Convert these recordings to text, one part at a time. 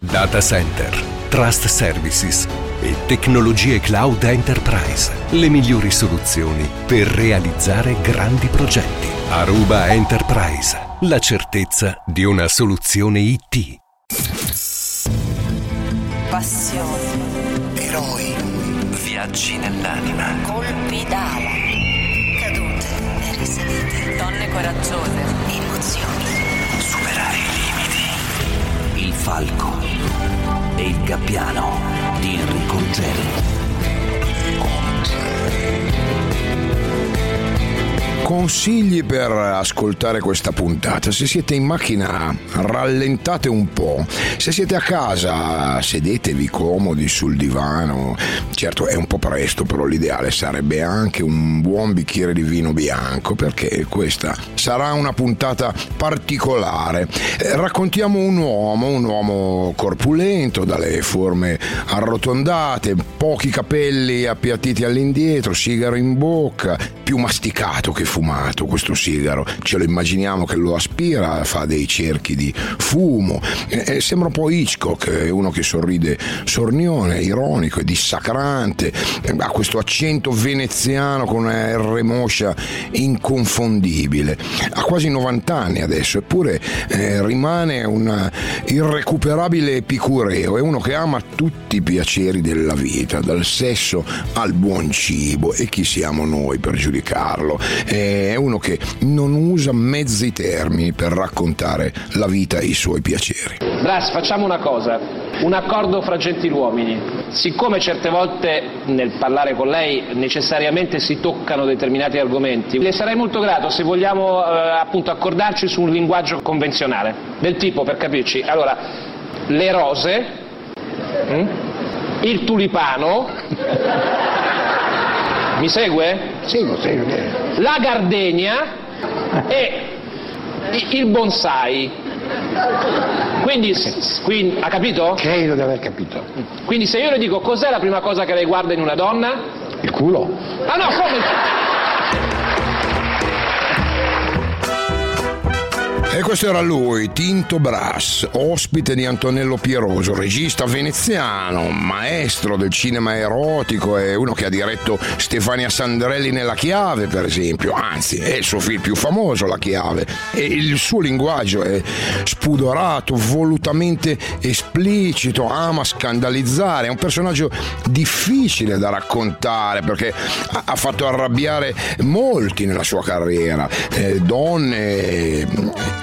Data center, trust services e tecnologie cloud enterprise. Le migliori soluzioni per realizzare grandi progetti. Aruba Enterprise. La certezza di una soluzione IT. Passione. Eroi. Viaggi nell'anima. Colpi d'ala. Cadute e risalite. Donne coraggiose. Emozioni. Superare i limiti. Il falco il gabbiano di Enrico Ruggeri. Consigli per ascoltare questa puntata. Se siete in macchina, rallentate un po'. Se siete a casa, sedetevi comodi sul divano. Certo, è un po' presto, però l'ideale sarebbe anche un buon bicchiere di vino bianco, perché questa sarà una puntata particolare. Eh, raccontiamo un uomo, un uomo corpulento, dalle forme arrotondate, pochi capelli appiattiti all'indietro, sigaro in bocca, più masticato che fumato questo sigaro. Ce lo immaginiamo che lo aspira, fa dei cerchi di fumo. Eh, eh, sembra un po' Hitchcock, è uno che sorride sornione, ironico e dissacrante, eh, ha questo accento veneziano con una R moscia inconfondibile. Ha quasi 90 anni adesso, eppure eh, rimane un irrecuperabile epicureo, è uno che ama tutti i piaceri della vita, dal sesso al buon cibo e chi siamo noi per giudicarlo. È uno che non usa mezzi termini per raccontare la vita e i suoi piaceri. Bras, facciamo una cosa, un accordo fra gentiluomini. Siccome certe volte nel parlare con lei necessariamente si toccano determinati argomenti, le sarei molto grato se vogliamo eh, appunto accordarci su un linguaggio convenzionale, del tipo, per capirci, allora, le rose, mm? il tulipano, mi segue? Seguo, seguo. La gardenia e il bonsai. Quindi, quindi, ha capito? Credo di aver capito. Quindi se io le dico cos'è la prima cosa che lei guarda in una donna? Il culo? Ah no, come? E questo era lui, Tinto Brass, ospite di Antonello Pieroso, regista veneziano, maestro del cinema erotico, è uno che ha diretto Stefania Sandrelli nella Chiave, per esempio, anzi, è il suo film più famoso, La Chiave, e il suo linguaggio è spudorato, volutamente esplicito, ama scandalizzare, è un personaggio difficile da raccontare perché ha ha fatto arrabbiare molti nella sua carriera, eh, donne,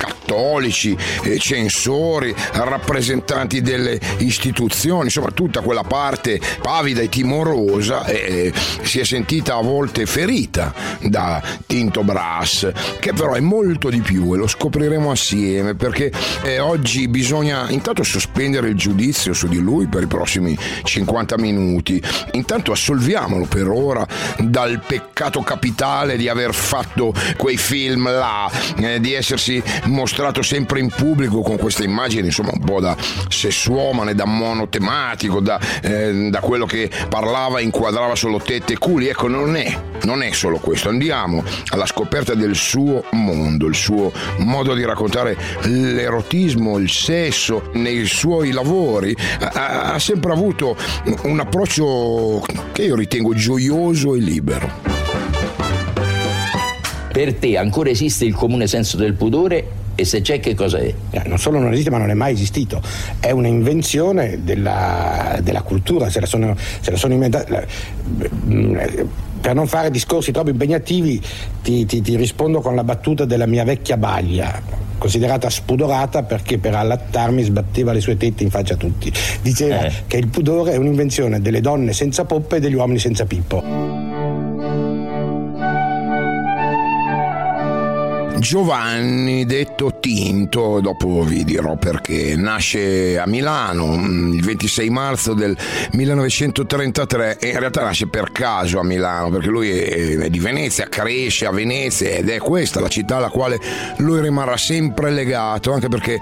eh, cattolici, eh, censori, rappresentanti delle istituzioni, insomma tutta quella parte pavida e timorosa eh, si è sentita a volte ferita da Tinto Brass, che però è molto di più e lo scopriremo assieme perché eh, oggi bisogna intanto sospendere il giudizio su di lui per i prossimi 50 minuti, intanto assolviamolo per ora dal peccato capitale di aver fatto quei film là, eh, di essersi mostrato sempre in pubblico con queste immagini insomma un po' da sessuomane, da monotematico, da, eh, da quello che parlava inquadrava solo tette e culi, ecco non è, non è solo questo, andiamo alla scoperta del suo mondo, il suo modo di raccontare l'erotismo, il sesso nei suoi lavori, ha, ha sempre avuto un approccio che io ritengo gioioso e libero. Per te ancora esiste il comune senso del pudore e se c'è che cosa è? Eh, Non solo non esiste, ma non è mai esistito. È un'invenzione della, della cultura, se la sono, se la sono inventata. mm, Per non fare discorsi troppo impegnativi, ti, ti- ti rispondo con la battuta della mia vecchia baglia, considerata spudorata perché per allattarmi sbatteva le sue tette in faccia a tutti. Diceva Eh. che il pudore è un'invenzione delle donne senza poppe e degli uomini senza pippo. Giovanni, detto Tinto, dopo vi dirò perché, nasce a Milano mm, il 26 marzo del 1933 e in realtà nasce per caso a Milano perché lui è, di Venezia, cresce a Venezia ed è questa la città alla quale lui rimarrà sempre legato, anche perché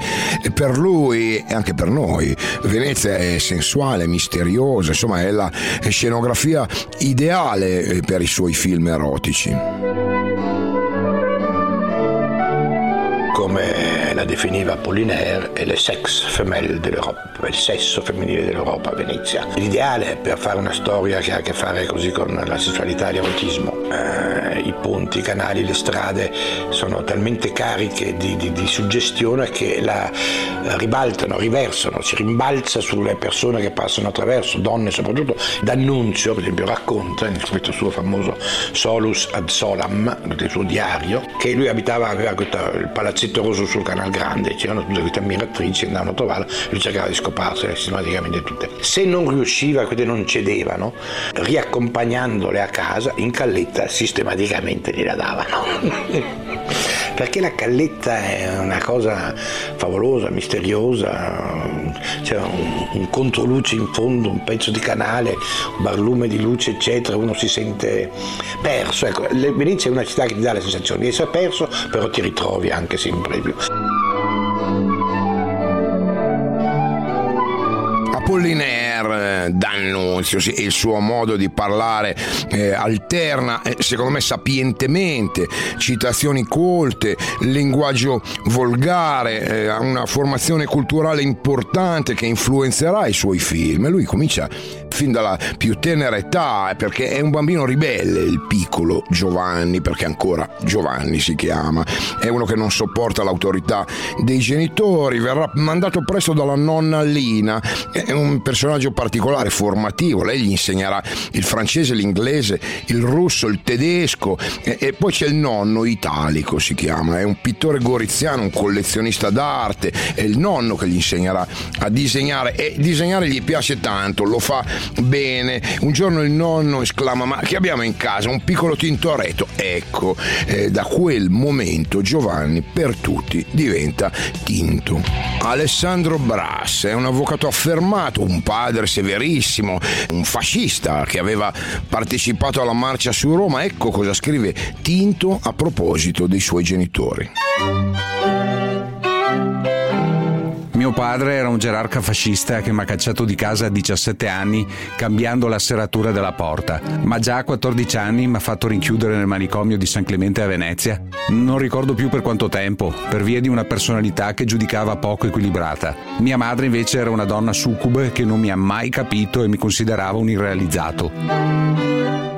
per lui e anche per noi Venezia è sensuale, misteriosa, insomma è la scenografia ideale eh, per i suoi film erotici. Come la definiva Apollinaire, è le sex femelle dell'Europa, il sesso femminile dell'Europa a Venezia. L'ideale per fare una storia che ha a che fare così con la sessualità e l'erotismo. Eh, I ponti, i canali, le strade sono talmente cariche di, di, di suggestione che la ribaltano, riversano, si rimbalza sulle persone che passano attraverso, donne soprattutto. D'Annunzio, per esempio, racconta in questo suo famoso Solus ad Solam, del suo diario, che lui abitava, aveva questo, il palazzetto rosso sul Canal Grande, c'erano tutte queste ammiratrici andavano a trovarlo, lui cercava di scoparsele sistematicamente tutte. Se non riusciva, quelle non cedevano, riaccompagnandole a casa, in calletta sistematicamente gliela davano. Perché la calletta è una cosa favolosa, misteriosa, c'è un, un controluce in fondo, un pezzo di canale, un barlume di luce, eccetera, uno si sente perso. Ecco, Venezia è una città che ti dà la sensazione di essere perso, però ti ritrovi anche sempre più. D'Annunzio sì, il suo modo di parlare eh, alterna eh, secondo me sapientemente citazioni colte linguaggio volgare eh, ha una formazione culturale importante che influenzerà i suoi film. E lui comincia fin dalla più tenera età perché è un bambino ribelle il piccolo Giovanni perché ancora Giovanni si chiama è uno che non sopporta l'autorità dei genitori verrà mandato presto dalla nonna Lina è un personaggio particolare, formativo. Lei gli insegnerà il francese, l'inglese, il russo, il tedesco e, e poi c'è il nonno italico, si chiama. È un pittore goriziano, un collezionista d'arte. È il nonno che gli insegnerà a disegnare e disegnare gli piace tanto, lo fa bene. Un giorno il nonno esclama: Ma che abbiamo in casa? Un piccolo tintoretto. Ecco, eh, da quel momento Giovanni per tutti diventa tinto. Alessandro Brass è un avvocato affermato, un padre severissimo, un fascista che aveva partecipato alla marcia su Roma. Ecco cosa scrive Tinto a proposito dei suoi genitori. Padre era un gerarca fascista che mi ha cacciato di casa a 17 anni cambiando la serratura della porta, ma già a 14 anni mi ha fatto rinchiudere nel manicomio di San Clemente a Venezia. Non ricordo più per quanto tempo, per via di una personalità che giudicava poco equilibrata. Mia madre invece era una donna succube che non mi ha mai capito e mi considerava un irrealizzato.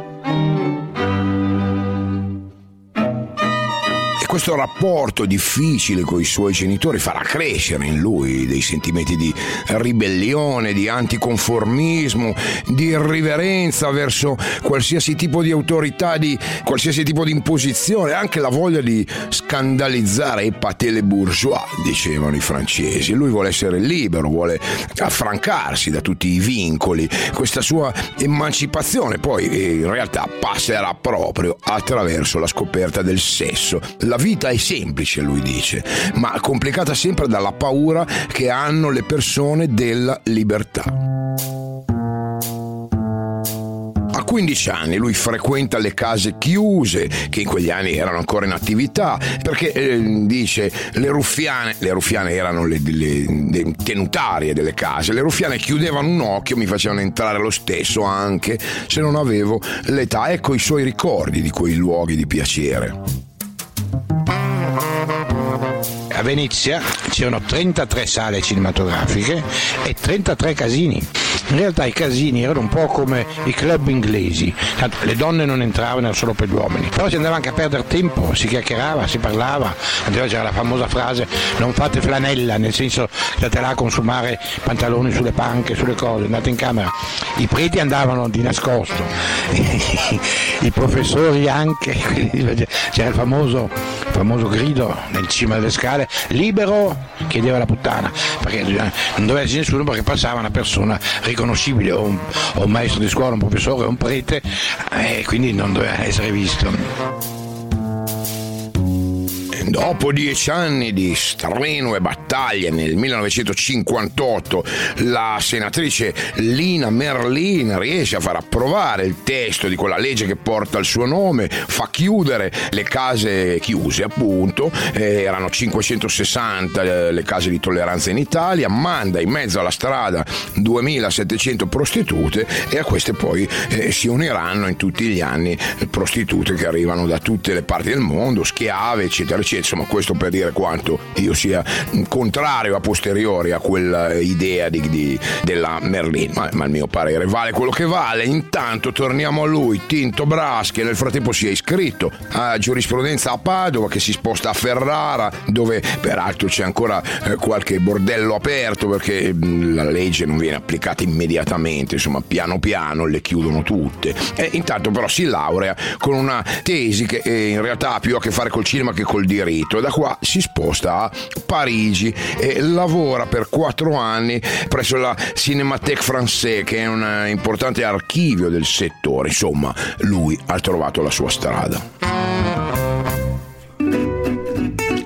Questo rapporto difficile con i suoi genitori farà crescere in lui dei sentimenti di ribellione, di anticonformismo, di irriverenza verso qualsiasi tipo di autorità, di qualsiasi tipo di imposizione, anche la voglia di scandalizzare e pater les bourgeois, dicevano i francesi. Lui vuole essere libero, vuole affrancarsi da tutti i vincoli. Questa sua emancipazione poi in realtà passerà proprio attraverso la scoperta del sesso. La vita è semplice, lui dice, ma complicata sempre dalla paura che hanno le persone della libertà. A 15 anni lui frequenta le case chiuse, che in quegli anni erano ancora in attività, perché eh, dice le ruffiane, le ruffiane erano le, le, le, tenutarie delle case, le ruffiane chiudevano un occhio, mi facevano entrare lo stesso anche se non avevo l'età. Ecco i suoi ricordi di quei luoghi di piacere. A Venezia c'erano 33 sale cinematografiche e 33 casini. In realtà i casini erano un po' come i club inglesi, Tanto le donne non entravano, erano solo per gli uomini, però si andava anche a perdere tempo, si chiacchierava, si parlava, c'era la famosa frase non fate flanella, nel senso state là a consumare pantaloni sulle panche, sulle cose, andate in camera. I preti andavano di nascosto, i professori anche, c'era il famoso, famoso grido nel cima delle scale, libero, chiedeva la puttana, perché non doveva esserci nessuno perché passava una persona riconoscibile, o un, o un maestro di scuola, un professore, un prete, e quindi non doveva essere visto. Dopo dieci anni di strenue battaglie nel 1958, la senatrice Lina Merlin riesce a far approvare il testo di quella legge che porta il suo nome, fa chiudere le case chiuse appunto, eh, erano 560 le case di tolleranza in Italia, manda in mezzo alla strada 2700 prostitute e a queste poi eh, si uniranno in tutti gli anni prostitute che arrivano da tutte le parti del mondo, schiave eccetera eccetera eccetera. Insomma, questo per dire quanto io sia contrario a posteriori a quella idea di, di, della Merlin. Ma, ma il mio parere vale quello che vale. Intanto torniamo a lui, Tinto Brass, che nel frattempo si è iscritto a giurisprudenza a Padova, che si sposta a Ferrara, dove peraltro c'è ancora eh, qualche bordello aperto perché mh, la legge non viene applicata immediatamente, insomma, piano piano le chiudono tutte. E intanto però si laurea con una tesi che eh, in realtà ha più a che fare col cinema che col e da qua si sposta a Parigi e lavora per quattro anni presso la Cinémathèque Française che è un importante archivio del settore. Insomma, lui ha trovato la sua strada.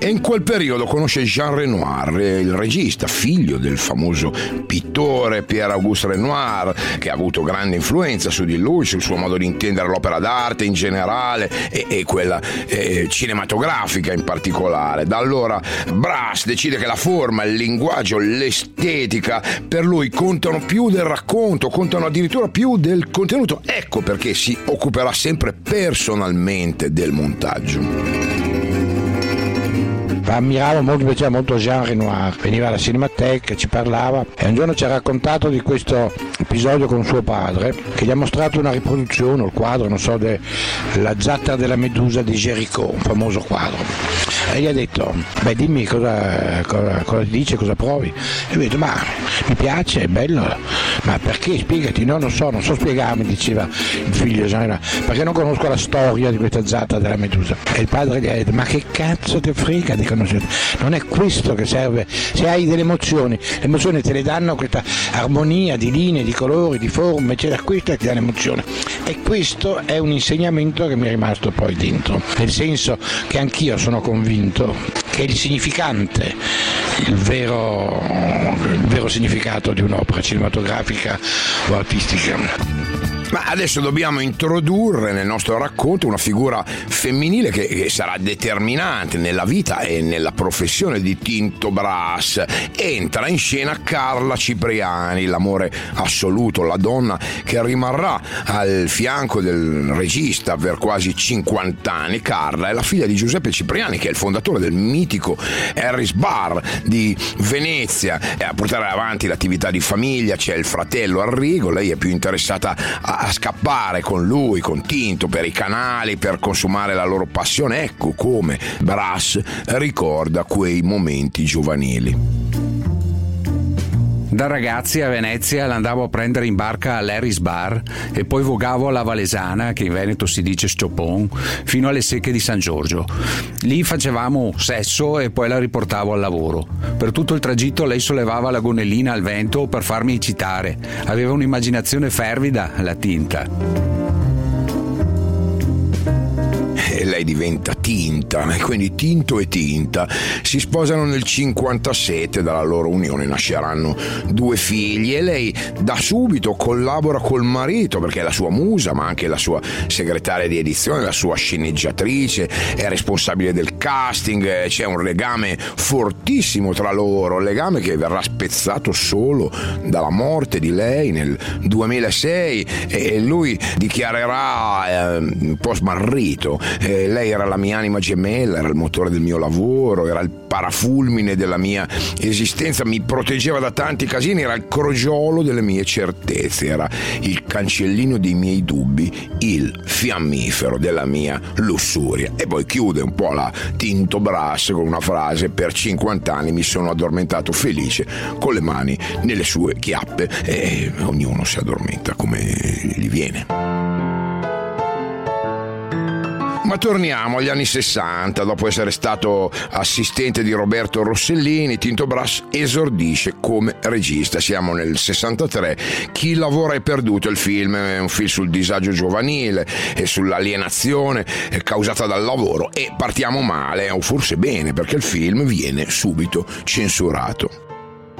E in quel periodo conosce Jean Renoir, il regista, figlio del famoso pittore Pierre-Auguste Renoir, che ha avuto grande influenza su di lui, sul suo modo di intendere l'opera d'arte in generale e, e quella eh, cinematografica in particolare. Da allora Brass decide che la forma, il linguaggio, l'estetica per lui contano più del racconto, contano addirittura più del contenuto. Ecco perché si occuperà sempre personalmente del montaggio ammiravo molto, piaceva molto Jean Renoir, veniva alla Cinemateca, ci parlava e un giorno ci ha raccontato di questo episodio con suo padre che gli ha mostrato una riproduzione, il quadro, non so, della zattera della Medusa di Gericault, un famoso quadro. E gli ha detto, beh dimmi cosa, cosa, cosa dice, cosa provi. E lui ha detto, ma mi piace, è bello, ma perché? Spiegati, no, non so, non so spiegarmi, diceva il figlio perché non conosco la storia di questa zattera della Medusa. E il padre gli ha detto, ma che cazzo ti frega? Dicono, non è questo che serve. Se hai delle emozioni, le emozioni te le danno questa armonia di linee, di colori, di forme, eccetera, questo ti dà l'emozione. E questo è un insegnamento che mi è rimasto poi dentro, nel senso che anch'io sono convinto che il significante, il vero, il vero significato di un'opera cinematografica o artistica. Ma adesso dobbiamo introdurre nel nostro racconto una figura femminile che, che, sarà determinante nella vita e nella professione di Tinto Brass. Entra in scena Carla Cipriani, l'amore assoluto, la donna che rimarrà al fianco del regista per quasi 50 anni. Carla è la figlia di Giuseppe Cipriani, che è il fondatore del mitico Harris Bar di Venezia. E a portare avanti l'attività di famiglia c'è il fratello Arrigo, lei è più interessata a a scappare con lui, con Tinto, per i canali, per consumare la loro passione. Ecco come Brass ricorda quei momenti giovanili. Da ragazzi a Venezia l'andavo a prendere in barca all'Eris Bar e poi vogavo alla Valesana, che in Veneto si dice Sciopon, fino alle secche di San Giorgio. Lì facevamo sesso e poi la riportavo al lavoro. Per tutto il tragitto lei sollevava la gonnellina al vento per farmi eccitare. Aveva un'immaginazione fervida, la tinta lei diventa tinta, e quindi Tinto e Tinta. Si sposano nel 57, dalla loro unione nasceranno due figli e lei da subito collabora col marito perché è la sua musa, ma anche la sua segretaria di edizione, la sua sceneggiatrice, è responsabile del casting, c'è un legame fortissimo tra loro, legame che verrà spezzato solo dalla morte di lei nel 2006 e lui dichiarerà eh, un po' smarrito eh, lei era la mia anima gemella, era il motore del mio lavoro, era il parafulmine della mia esistenza, mi proteggeva da tanti casini, era il crogiolo delle mie certezze, era il cancellino dei miei dubbi, il fiammifero della mia lussuria. E poi chiude un po' la Tinto Brass con una frase, per 50 anni mi sono addormentato felice con le mani nelle sue chiappe e ognuno si addormenta come gli viene. Ma torniamo agli anni 60, dopo essere stato assistente di Roberto Rossellini, Tinto Brass esordisce come regista. Siamo nel 63, Chi lavora è perduto, il film è un film sul disagio giovanile e sull'alienazione causata dal lavoro e partiamo male, o forse bene, perché il film viene subito censurato.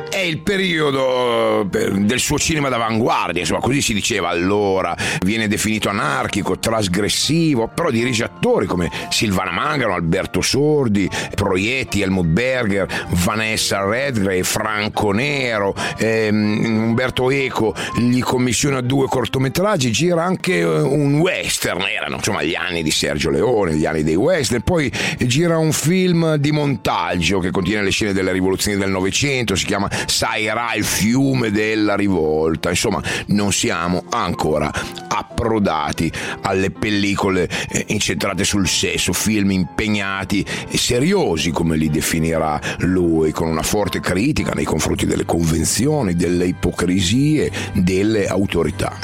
È il periodo eh, del suo cinema d'avanguardia, insomma, così si diceva allora. Viene definito anarchico, trasgressivo, però dirige attori come Silvana Mangano, Alberto Sordi, Proietti, Helmut Berger, Vanessa Redgrave, Franco Nero, ehm, Umberto Eco gli commissiona due cortometraggi, gira anche eh, un western, erano insomma gli anni di Sergio Leone, gli anni dei western, poi gira un film di montaggio che contiene le scene delle rivoluzioni del Novecento, si chiama Sairà il fiume della rivolta, insomma non siamo ancora approdati alle pellicole eh, incentrate sul sesso, film impegnati e seriosi come li definirà lui, con una forte critica nei confronti delle convenzioni, delle ipocrisie, delle autorità.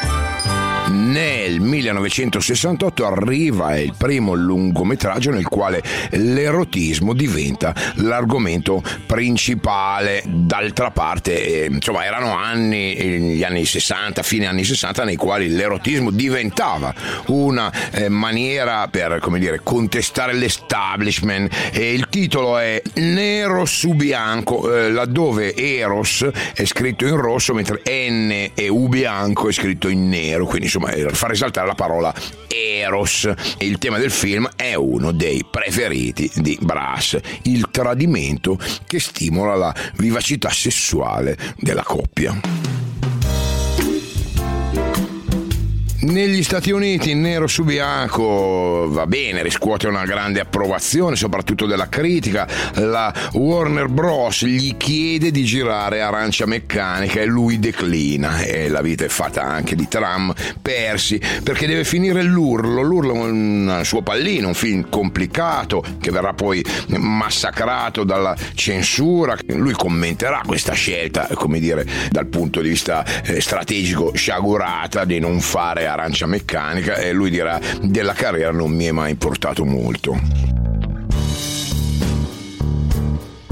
Nel 1968 arriva il primo lungometraggio nel quale l'erotismo diventa l'argomento principale. D'altra parte, eh, insomma, erano anni, gli anni 60, fine anni 60, nei quali l'erotismo diventava una eh, maniera per, come dire, contestare l'establishment. E il titolo è Nero su bianco, eh, laddove Eros è scritto in rosso, mentre N e U bianco è scritto in nero. Quindi insomma fa risaltare la parola Eros il tema del film è uno dei preferiti di Brass, il tradimento che stimola la vivacità sessuale della coppia. Negli Stati Uniti nero su bianco va bene, riscuote una grande approvazione, soprattutto della critica. La Warner Bros. gli chiede di girare Arancia Meccanica e lui declina. E la vita è fatta anche di tram persi perché deve finire l'urlo. L'urlo è un suo pallino, un film complicato che verrà poi massacrato dalla censura. Lui commenterà questa scelta, come dire, dal punto di vista eh, strategico sciagurata di non fare arancia meccanica e lui dirà della carriera non mi è mai importato molto.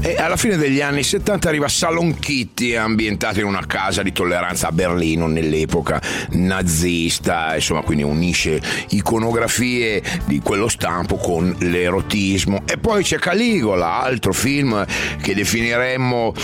E alla fine degli anni 70 arriva Salon Kitty, ambientato in una casa di tolleranza a Berlino nell'epoca nazista, insomma, quindi unisce iconografie di quello stampo con l'erotismo. E poi c'è Caligola, altro film che definiremmo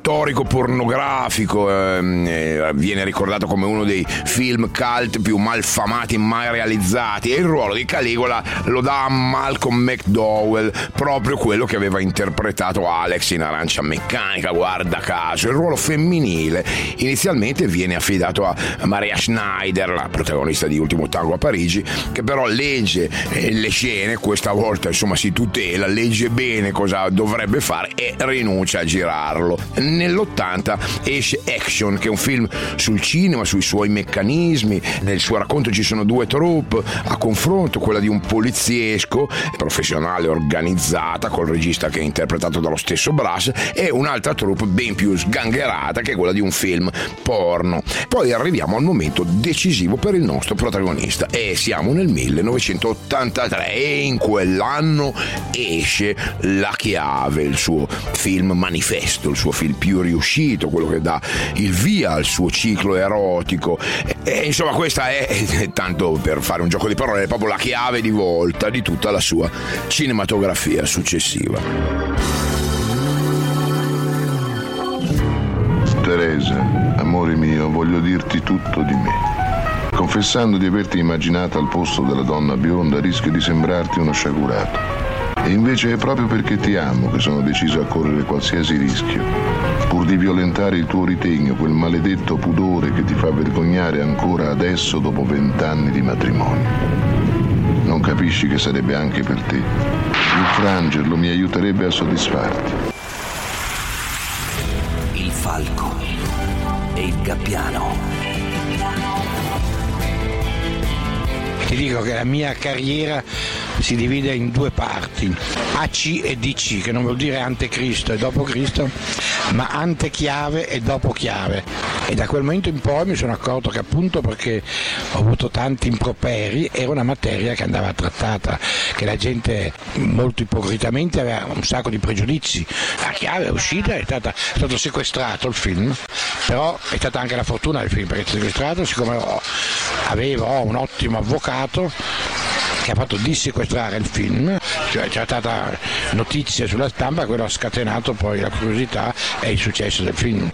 storico pornografico, ehm, eh, viene ricordato come uno dei film cult più malfamati mai realizzati. E il ruolo di Caligola lo dà a Malcolm McDowell, proprio quello che aveva interpretato Alex in Arancia Meccanica, guarda caso, il ruolo femminile inizialmente viene affidato a Maria Schneider, la protagonista di Ultimo Tango a Parigi, che però legge eh, le scene, questa volta insomma si tutela, legge bene cosa dovrebbe fare e rinuncia a girarlo nell'80 esce Action, che è un film sul cinema, sui suoi meccanismi. Nel suo racconto ci sono due troupe a confronto, quella di un poliziesco professionale organizzata col regista che è interpretato dallo stesso Brass e un'altra troupe ben più sgangherata che è quella di un film porno. Poi arriviamo al momento decisivo per il nostro protagonista e siamo nel 1983 e in quell'anno esce La chiave, il suo film manifesto, il suo film più riuscito, quello che dà il via al suo ciclo erotico. E, insomma, questa è, tanto per fare un gioco di parole, è proprio la chiave di volta di tutta la sua cinematografia successiva. Teresa, amore mio, voglio dirti tutto di me. Confessando di averti immaginata al posto della donna bionda, rischio di sembrarti uno sciagurato. E invece è proprio perché ti amo che sono deciso a correre qualsiasi rischio, pur di violentare il tuo ritegno, quel maledetto pudore che ti fa vergognare ancora adesso dopo vent'anni di matrimonio. Non capisci che sarebbe anche per te. Infrangerlo mi aiuterebbe a soddisfarti. Il falco e il gabbiano. Ti dico che la mia carriera si divide in due parti, AC e DC, che non vuol dire ante Cristo e dopo Cristo, ma ante chiave e dopo chiave. E da quel momento in poi mi sono accorto che appunto perché ho avuto tanti improperi era una materia che andava trattata, che la gente molto ipocritamente aveva un sacco di pregiudizi. La chiave è uscita, è, stata, è stato sequestrato il film, però è stata anche la fortuna del film perché è sequestrato siccome avevo un ottimo avvocato che ha fatto dissequestrare il film, cioè c'è stata notizia sulla stampa, quello ha scatenato poi la curiosità è il successo del film.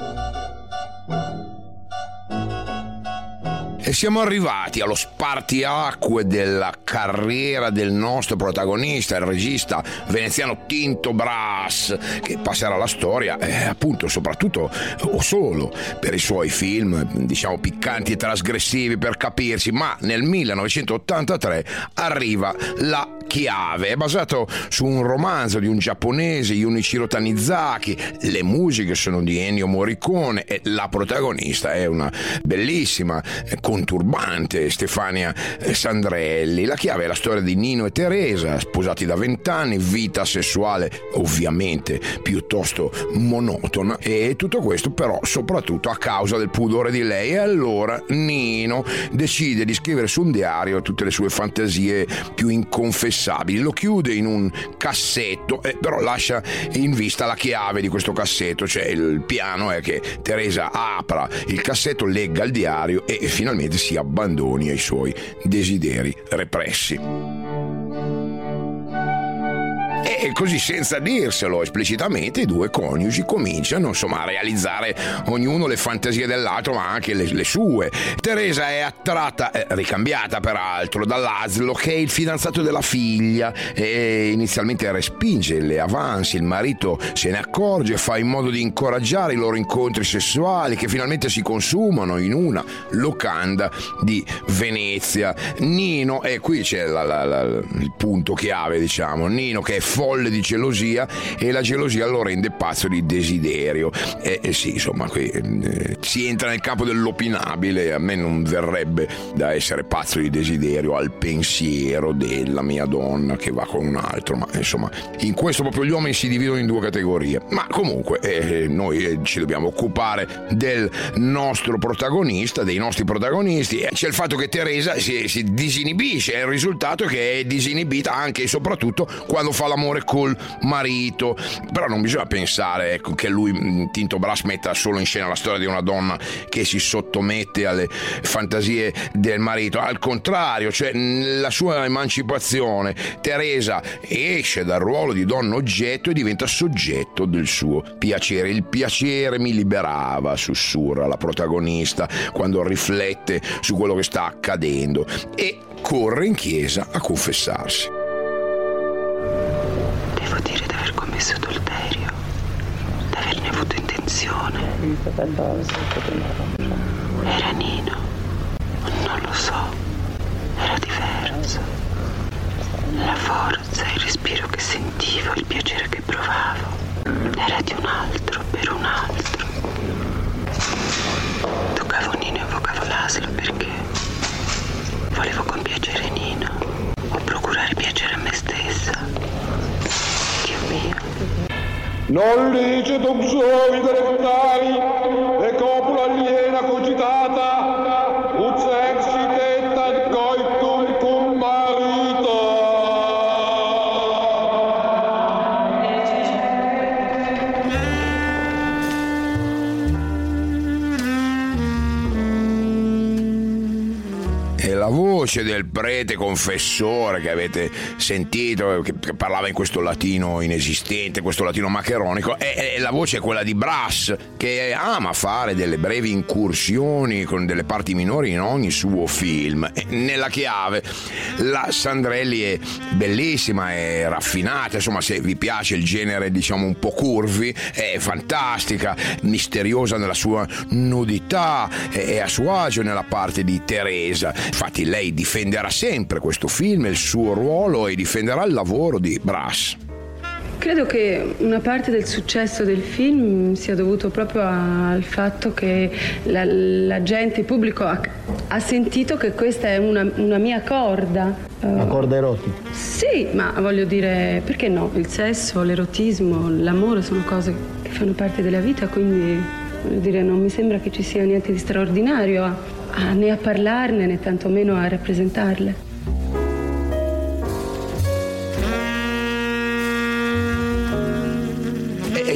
E siamo arrivati allo spartiacque della carriera del nostro protagonista, il regista veneziano Tinto Brass, che passerà alla storia eh, appunto soprattutto o solo per i suoi film, diciamo piccanti e trasgressivi per capirsi, ma nel 1983 arriva La Chiave, è basato su un romanzo di un giapponese, Junichiro Tanizaki, le musiche sono di Ennio Morricone e la protagonista è una bellissima eh, conturbante Stefania eh, Sandrelli. La chiave è la storia di Nino e Teresa, sposati da vent'anni, vita sessuale ovviamente piuttosto monotona e tutto questo però soprattutto a causa del pudore di lei. E allora Nino decide di scrivere su un diario tutte le sue fantasie più inconfessabili, lo chiude in un cassetto e però lascia in vista la chiave di questo cassetto, cioè il piano è che Teresa apra il cassetto, legga il diario e finalmente si abbandoni ai suoi desideri repressi. E così senza dirselo esplicitamente i due coniugi cominciano insomma a realizzare ognuno le fantasie dell'altro ma anche le, le sue. Teresa è attratta, eh, ricambiata peraltro, dall'Aslo che è il fidanzato della figlia e inizialmente respinge le avanzi, il marito se ne accorge, fa in modo di incoraggiare i loro incontri sessuali che finalmente si consumano in una locanda di Venezia. Nino, e qui c'è la, la, la, il punto chiave diciamo, Nino che è folle di gelosia e la gelosia lo rende pazzo di desiderio. E, e sì, insomma, qui eh, si entra nel campo dell'opinabile. A me non verrebbe da essere pazzo di desiderio al pensiero della mia donna che va con un altro, ma insomma, in questo proprio gli uomini si dividono in due categorie. Ma comunque, eh, noi eh, ci dobbiamo occupare del nostro protagonista, dei nostri protagonisti. C'è il fatto che Teresa si, si disinibisce, è il risultato che è disinibita anche e soprattutto quando fa l'amore col marito. Però non bisogna pensare ecco, che lui, mm, Tinto Brass, metta solo in scena la storia di una donna che si sottomette alle fantasie del marito. Al contrario, cioè la sua emancipazione, Teresa esce dal ruolo di donna oggetto e diventa soggetto del suo piacere. Il piacere mi liberava, sussurra la protagonista quando riflette su quello che sta accadendo e corre in chiesa a confessarsi. Intenzione. Era Nino, non lo so, era diverso. La forza, il respiro che sentivo, il piacere che provavo, era di un altro, per un altro. Toccavo Nino e invocavo l'aslo perché volevo compiacere Nino o procurare piacere a me stessa. Non licito uxori delectari e copula aliena cogitata, ut exitetta coitum cum marito. E la voce del prete confessore che avete sentito, che, che parlava in questo latino inesistente, questo latino maccheronico, e, e la voce è quella di Brass, che ama fare delle brevi incursioni con delle parti minori in ogni suo film. E nella chiave, la Sandrelli è bellissima, è raffinata, insomma, se vi piace il genere, diciamo, un po' curvi, è fantastica, misteriosa nella sua nudità, è, a suo agio nella parte di Teresa. Infatti lei difenderà sempre questo film, il suo ruolo e difenderà il lavoro di Brass. Credo che una parte del successo del film sia dovuto proprio al fatto che la, la gente, il pubblico ha, ha sentito che questa è una, una mia corda. Una corda erotica. Sì, ma voglio dire, perché no? Il sesso, l'erotismo, l'amore sono cose che fanno parte della vita, quindi voglio dire, non mi sembra che ci sia niente di straordinario né a parlarne né tantomeno a rappresentarle.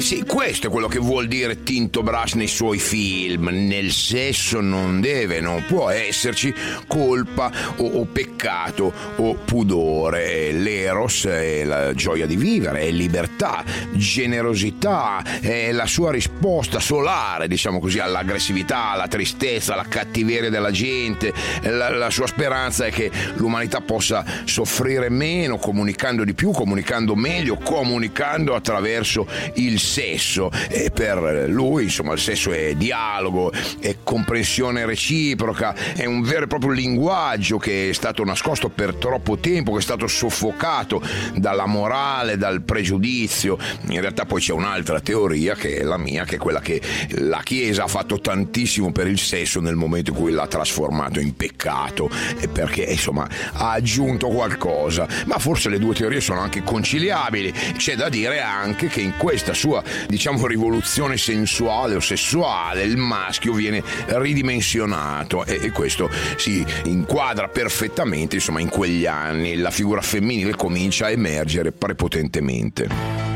Eh sì, questo è quello che vuol dire Tinto Brass nei suoi film. Nel sesso non deve, non può esserci colpa o, o peccato o pudore. L'eros è la gioia di vivere, è libertà, generosità, è la sua risposta solare, diciamo così, all'aggressività, alla tristezza, alla cattiveria della gente. La, la sua speranza è che l'umanità possa soffrire meno, comunicando di più, comunicando meglio, comunicando attraverso il sesso. E per lui, insomma, il sesso è dialogo, è comprensione reciproca, è un vero e proprio linguaggio che è stato nascosto per troppo tempo, che è stato soffocato dalla morale, dal pregiudizio. In realtà poi c'è un'altra teoria che è la mia, che è quella che la Chiesa ha fatto tantissimo per il sesso nel momento in cui l'ha trasformato in peccato, perché insomma ha aggiunto qualcosa. Ma forse le due teorie sono anche conciliabili. C'è da dire anche che in questa sua, diciamo, rivoluzione sensuale o sessuale, il maschio viene ridimensionato e, e questo si inquadra perfettamente, insomma, in quegli anni la figura femminile comincia a emergere prepotentemente.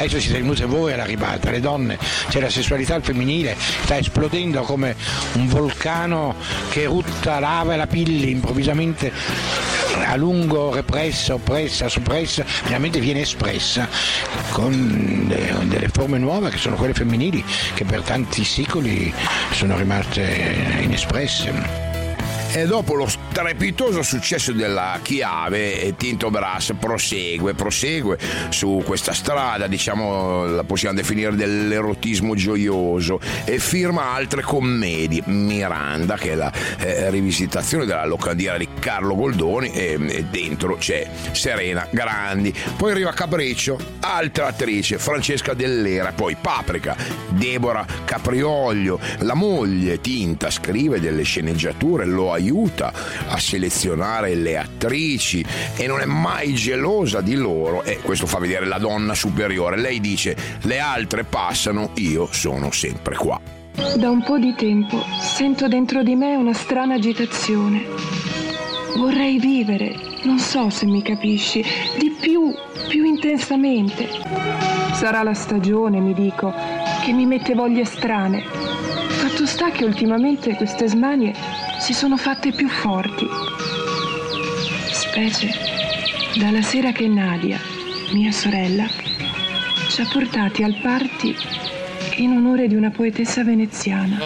Adesso siete venute voi alla ribalta, le donne, cioè la sessualità femminile sta esplodendo come un vulcano che rutta lava e la pilli improvvisamente a lungo repressa, oppressa, soppressa, finalmente viene espressa con delle forme nuove che sono quelle femminili che per tanti secoli sono rimaste inespresse. E dopo lo strepitoso successo della chiave, Tinto Brass prosegue, prosegue su questa strada, diciamo, la possiamo definire dell'erotismo gioioso, e firma altre commedie. Miranda, che è la eh, rivisitazione della locandiera di Carlo Goldoni, e, e, dentro c'è Serena Grandi. Poi arriva Capriccio, altra attrice, Francesca Dell'Era, poi Paprika, Deborah Caprioglio, la moglie Tinta, scrive delle sceneggiature, lo aiuta a selezionare le attrici e non è mai gelosa di loro e questo fa vedere la donna superiore. Lei dice le altre passano, io sono sempre qua. Da un po' di tempo sento dentro di me una strana agitazione. Vorrei vivere, non so se mi capisci, di più, più intensamente. Sarà la stagione, mi dico, che mi mette voglie strane. Fatto sta che ultimamente queste smanie si sono fatte più forti. Specie dalla sera che Nadia, mia sorella, ci ha portati al party in onore di una poetessa veneziana.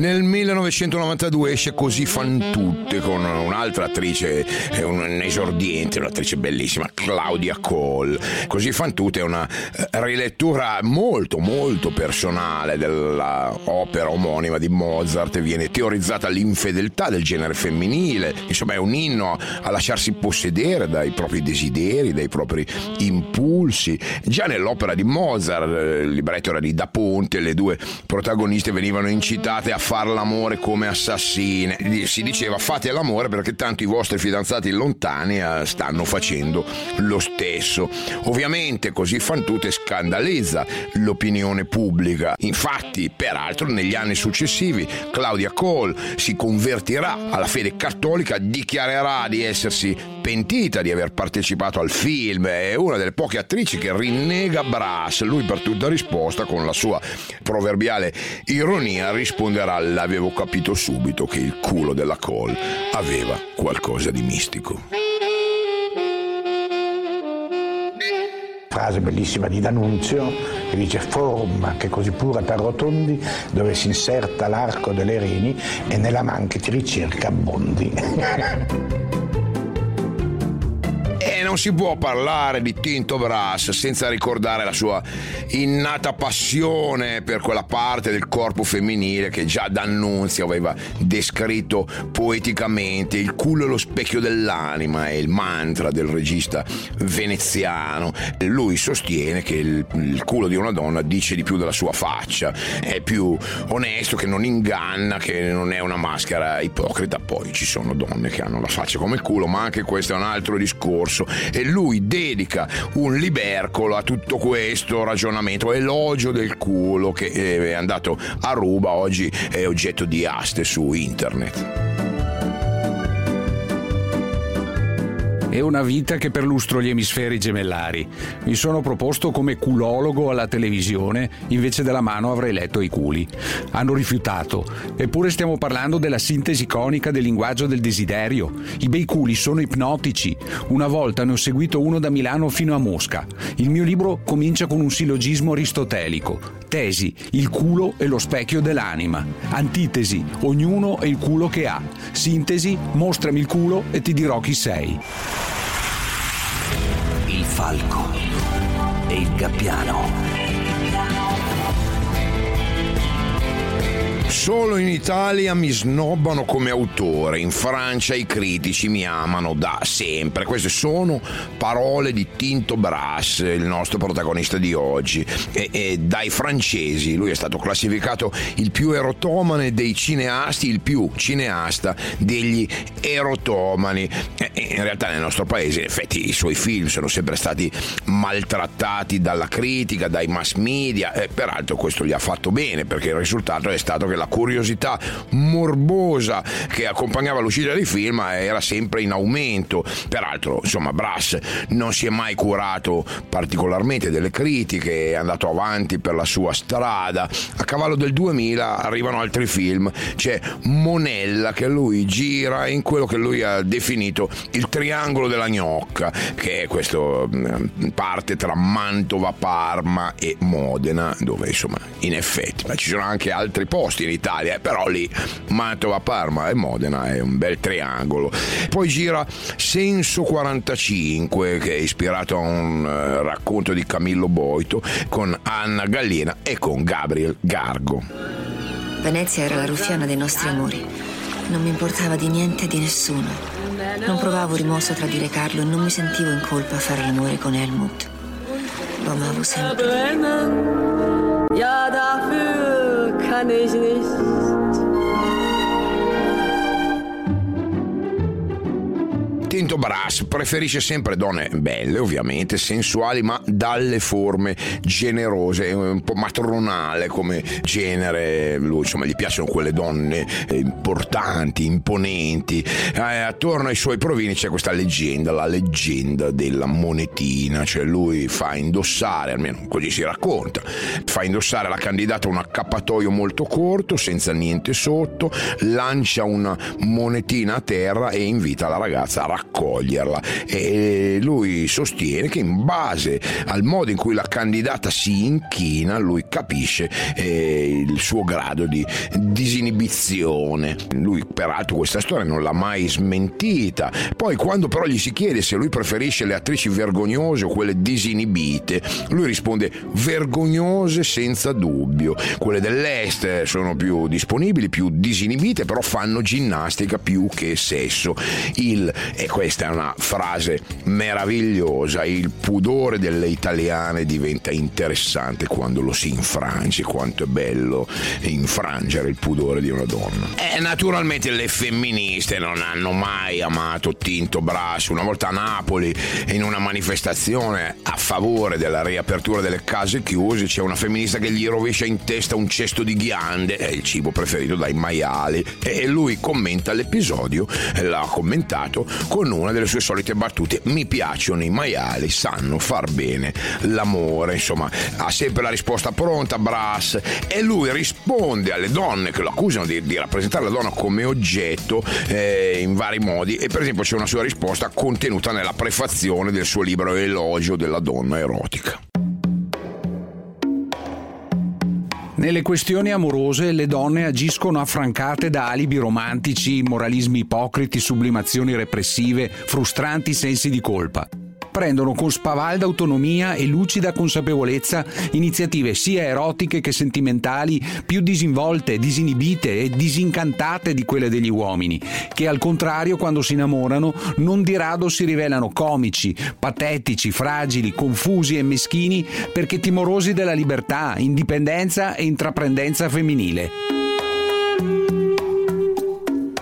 Nel 1992 esce Così fan tutte con un'altra attrice, un esordiente, un'attrice bellissima, Claudia Cole. Così fan tutte è una eh, rilettura molto molto personale dell'opera omonima di Mozart, viene teorizzata l'infedeltà del genere femminile, insomma è un inno a lasciarsi possedere dai propri desideri, dai propri impulsi. Già nell'opera di Mozart, eh, il libretto era di Da Ponte, le due protagoniste venivano incitate a far l'amore come assassine. Si diceva fate l'amore perché tanto i vostri fidanzati lontani eh, stanno facendo lo stesso. Ovviamente così fan tutte scandalizza l'opinione pubblica. Infatti, peraltro, negli anni successivi Claudia Cole si convertirà alla fede cattolica, dichiarerà di essersi pentita di aver partecipato al film, è una delle poche attrici che rinnega Brass. Lui per tutta risposta con la sua proverbiale ironia risponderà l'avevo capito subito che il culo della Cole aveva qualcosa di mistico. Frase bellissima di D'Annunzio che dice forum che così pure per rotondi dove si inserta l'arco delle reni e nella man che ti ricerca Bondi. Non si può parlare di Tinto Brass senza ricordare la sua innata passione per quella parte del corpo femminile che già D'Annunzio aveva descritto poeticamente. Il culo è lo specchio dell'anima, è il mantra del regista veneziano. Lui sostiene che il, il culo di una donna dice di più della sua faccia, è più onesto, che non inganna, che non è una maschera ipocrita. Poi ci sono donne che hanno la faccia come il culo, ma anche questo è un altro discorso e lui dedica un libercolo a tutto questo ragionamento, elogio del culo che è andato a ruba, oggi è oggetto di aste su internet. E una vita che perlustro gli emisferi gemellari. Mi sono proposto come culologo alla televisione, invece della mano avrei letto i culi. Hanno rifiutato, eppure stiamo parlando della sintesi conica del linguaggio del desiderio. I bei culi sono ipnotici. Una volta ne ho seguito uno da Milano fino a Mosca. Il mio libro comincia con un sillogismo aristotelico. Tesi, il culo è lo specchio dell'anima. Antitesi, ognuno è il culo che ha. Sintesi, mostrami il culo e ti dirò chi sei. Falco e il gabbiano. Solo in Italia mi snobbano come autore, in Francia i critici mi amano da sempre. Queste sono parole di Tinto Brass, il nostro protagonista di oggi. E, e dai francesi, lui è stato classificato il più erotomane dei cineasti, il più cineasta degli erotomani. In realtà nel nostro paese, in effetti, i suoi film sono sempre stati maltrattati dalla critica, dai mass media. E peraltro questo gli ha fatto bene, perché il risultato è stato che la curiosità morbosa che accompagnava l'uscita dei film era sempre in aumento. Peraltro, insomma, Brass non si è mai curato particolarmente delle critiche, è andato avanti per la sua strada. A cavallo del 2000 arrivano altri film, c'è Monella che lui gira in quello che lui ha definito il triangolo della gnocca, che è questo mm, parte tra Mantova, Parma e Modena, dove insomma in effetti, ma ci sono anche altri posti in Italia, eh, però lì Mantova, Parma e Modena è un bel triangolo. Poi gira Senso 45, che è ispirato a un uh, racconto di Camillo Boito con Anna Gallina e con Gabriel Gargo. Venezia era la ruffiana dei nostri amori. Non mi importava di niente e di nessuno. Non provavo rimorso a tradire Carlo e non mi sentivo in colpa a fare l'amore con Helmut. Lo amavo sempre. Ja, dafür kann ich nicht. Tinto Brass preferisce sempre donne belle, ovviamente, sensuali, ma dalle forme generose, un po' matronale come genere. Lui, insomma, gli piacciono quelle donne importanti, imponenti. Eh, attorno ai suoi provini c'è questa leggenda, la leggenda della monetina, cioè lui fa indossare, almeno così si racconta, fa indossare alla candidata un accappatoio molto corto, senza niente sotto, lancia una monetina a terra e invita la ragazza a raccoglierla e lui sostiene che in base al modo in cui la candidata si inchina lui capisce eh, il suo grado di disinibizione. Lui peraltro questa storia non l'ha mai smentita. Poi quando però gli si chiede se lui preferisce le attrici vergognose o quelle disinibite, lui risponde vergognose senza dubbio. Quelle dell'est sono più disponibili, più disinibite, però fanno ginnastica più che sesso. Il, e questa è una frase meravigliosa, il pudore delle italiane diventa interessante quando lo si infrange, quanto è bello infrangere il pudore di una donna. E naturalmente le femministe non hanno mai amato Tinto Brass, una volta a Napoli in una manifestazione a favore della riapertura delle case chiuse c'è una femminista che gli rovescia in testa un cesto di ghiande, è il cibo preferito dai maiali, e lui commenta l'episodio, l'ha commentato con una delle sue solite battute. Mi piacciono i maiali, sanno far bene l'amore. Insomma, ha sempre la risposta pronta, Brass. E lui risponde alle donne che lo accusano di, di rappresentare la donna come oggetto eh, in vari modi. E per esempio c'è una sua risposta contenuta nella prefazione del suo libro Elogio della donna erotica. Nelle questioni amorose le donne agiscono affrancate da alibi romantici, moralismi ipocriti, sublimazioni repressive, frustranti sensi di colpa prendono con spavalda autonomia e lucida consapevolezza iniziative sia erotiche che sentimentali più disinvolte, disinibite e disincantate di quelle degli uomini, che al contrario quando si innamorano non di rado si rivelano comici, patetici, fragili, confusi e meschini perché timorosi della libertà, indipendenza e intraprendenza femminile.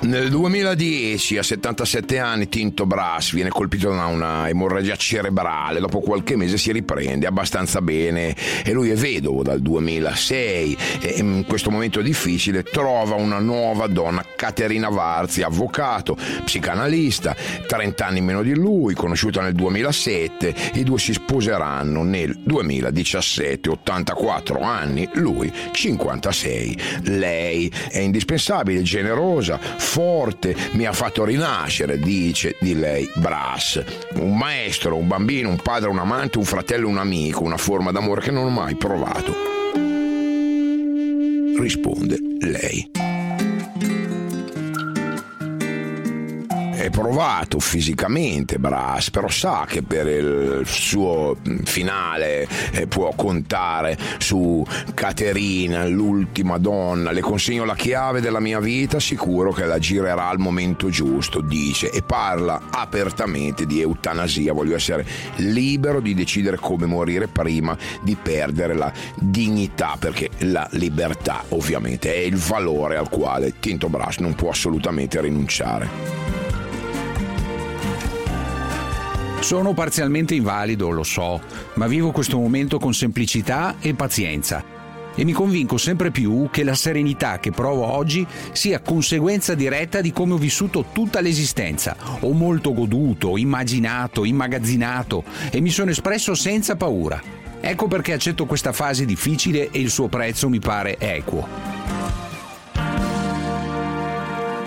Nel 2010, a 77 anni, Tinto Brass viene colpito da una emorragia cerebrale. Dopo qualche mese si riprende abbastanza bene e lui è vedovo dal 2006 e in questo momento difficile trova una nuova donna, Caterina Varzi, avvocato, psicanalista, 30 anni meno di lui, conosciuta nel 2007. I due si sposeranno nel 2017, 84 anni, lui 56. Lei è indispensabile, generosa, forte, mi ha fatto rinascere, dice di lei Brass. Un maestro, un bambino, un padre, un amante, un fratello, un amico, una forma d'amore che non ho mai provato. Risponde lei. È provato fisicamente Brass, però sa che per il suo finale eh, può contare su Caterina, l'ultima donna. Le consegno la chiave della mia vita, sicuro che la girerà al momento giusto, dice, e parla apertamente di eutanasia. Voglio essere libero di decidere come morire prima di perdere la dignità, perché la libertà ovviamente è il valore al quale Tinto Brass non può assolutamente rinunciare. Sono parzialmente invalido, lo so, ma vivo questo momento con semplicità e pazienza. E mi convinco sempre più che la serenità che provo oggi sia conseguenza diretta di come ho vissuto tutta l'esistenza. Ho molto goduto, immaginato, immagazzinato e mi sono espresso senza paura. Ecco perché accetto questa fase difficile e il suo prezzo mi pare equo.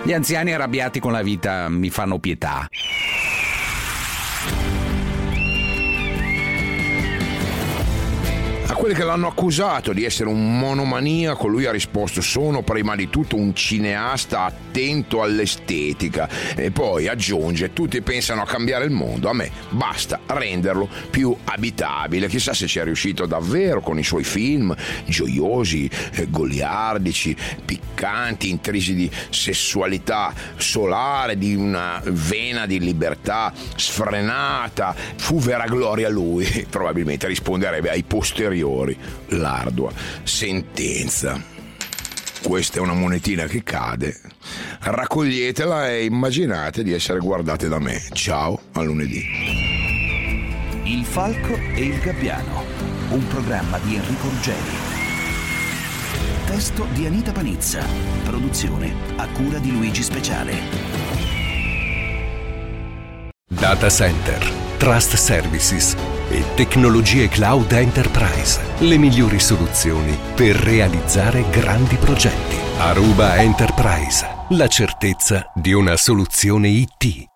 Gli anziani arrabbiati con la vita mi fanno pietà. Quelli che l'hanno accusato di essere un monomaniaco, lui ha risposto: Sono prima di tutto un cineasta attento all'estetica. E poi aggiunge: Tutti pensano a cambiare il mondo, a me basta renderlo più abitabile. Chissà se ci è riuscito davvero con i suoi film gioiosi, eh, goliardici, piccanti, intrisi di sessualità solare, di una vena di libertà sfrenata. Fu vera gloria lui, probabilmente risponderebbe ai posteriori l'ardua sentenza. Questa è una monetina che cade. Raccoglietela e immaginate di essere guardate da me. Ciao, a lunedì. Il Falco e il Gabbiano, un programma di Enrico Ruggeri. Testo di Anita Panizza, produzione a cura di Luigi Speciale. Data Center, Trust Services e tecnologie cloud enterprise. Le migliori soluzioni per realizzare grandi progetti. Aruba Enterprise. La certezza di una soluzione IT.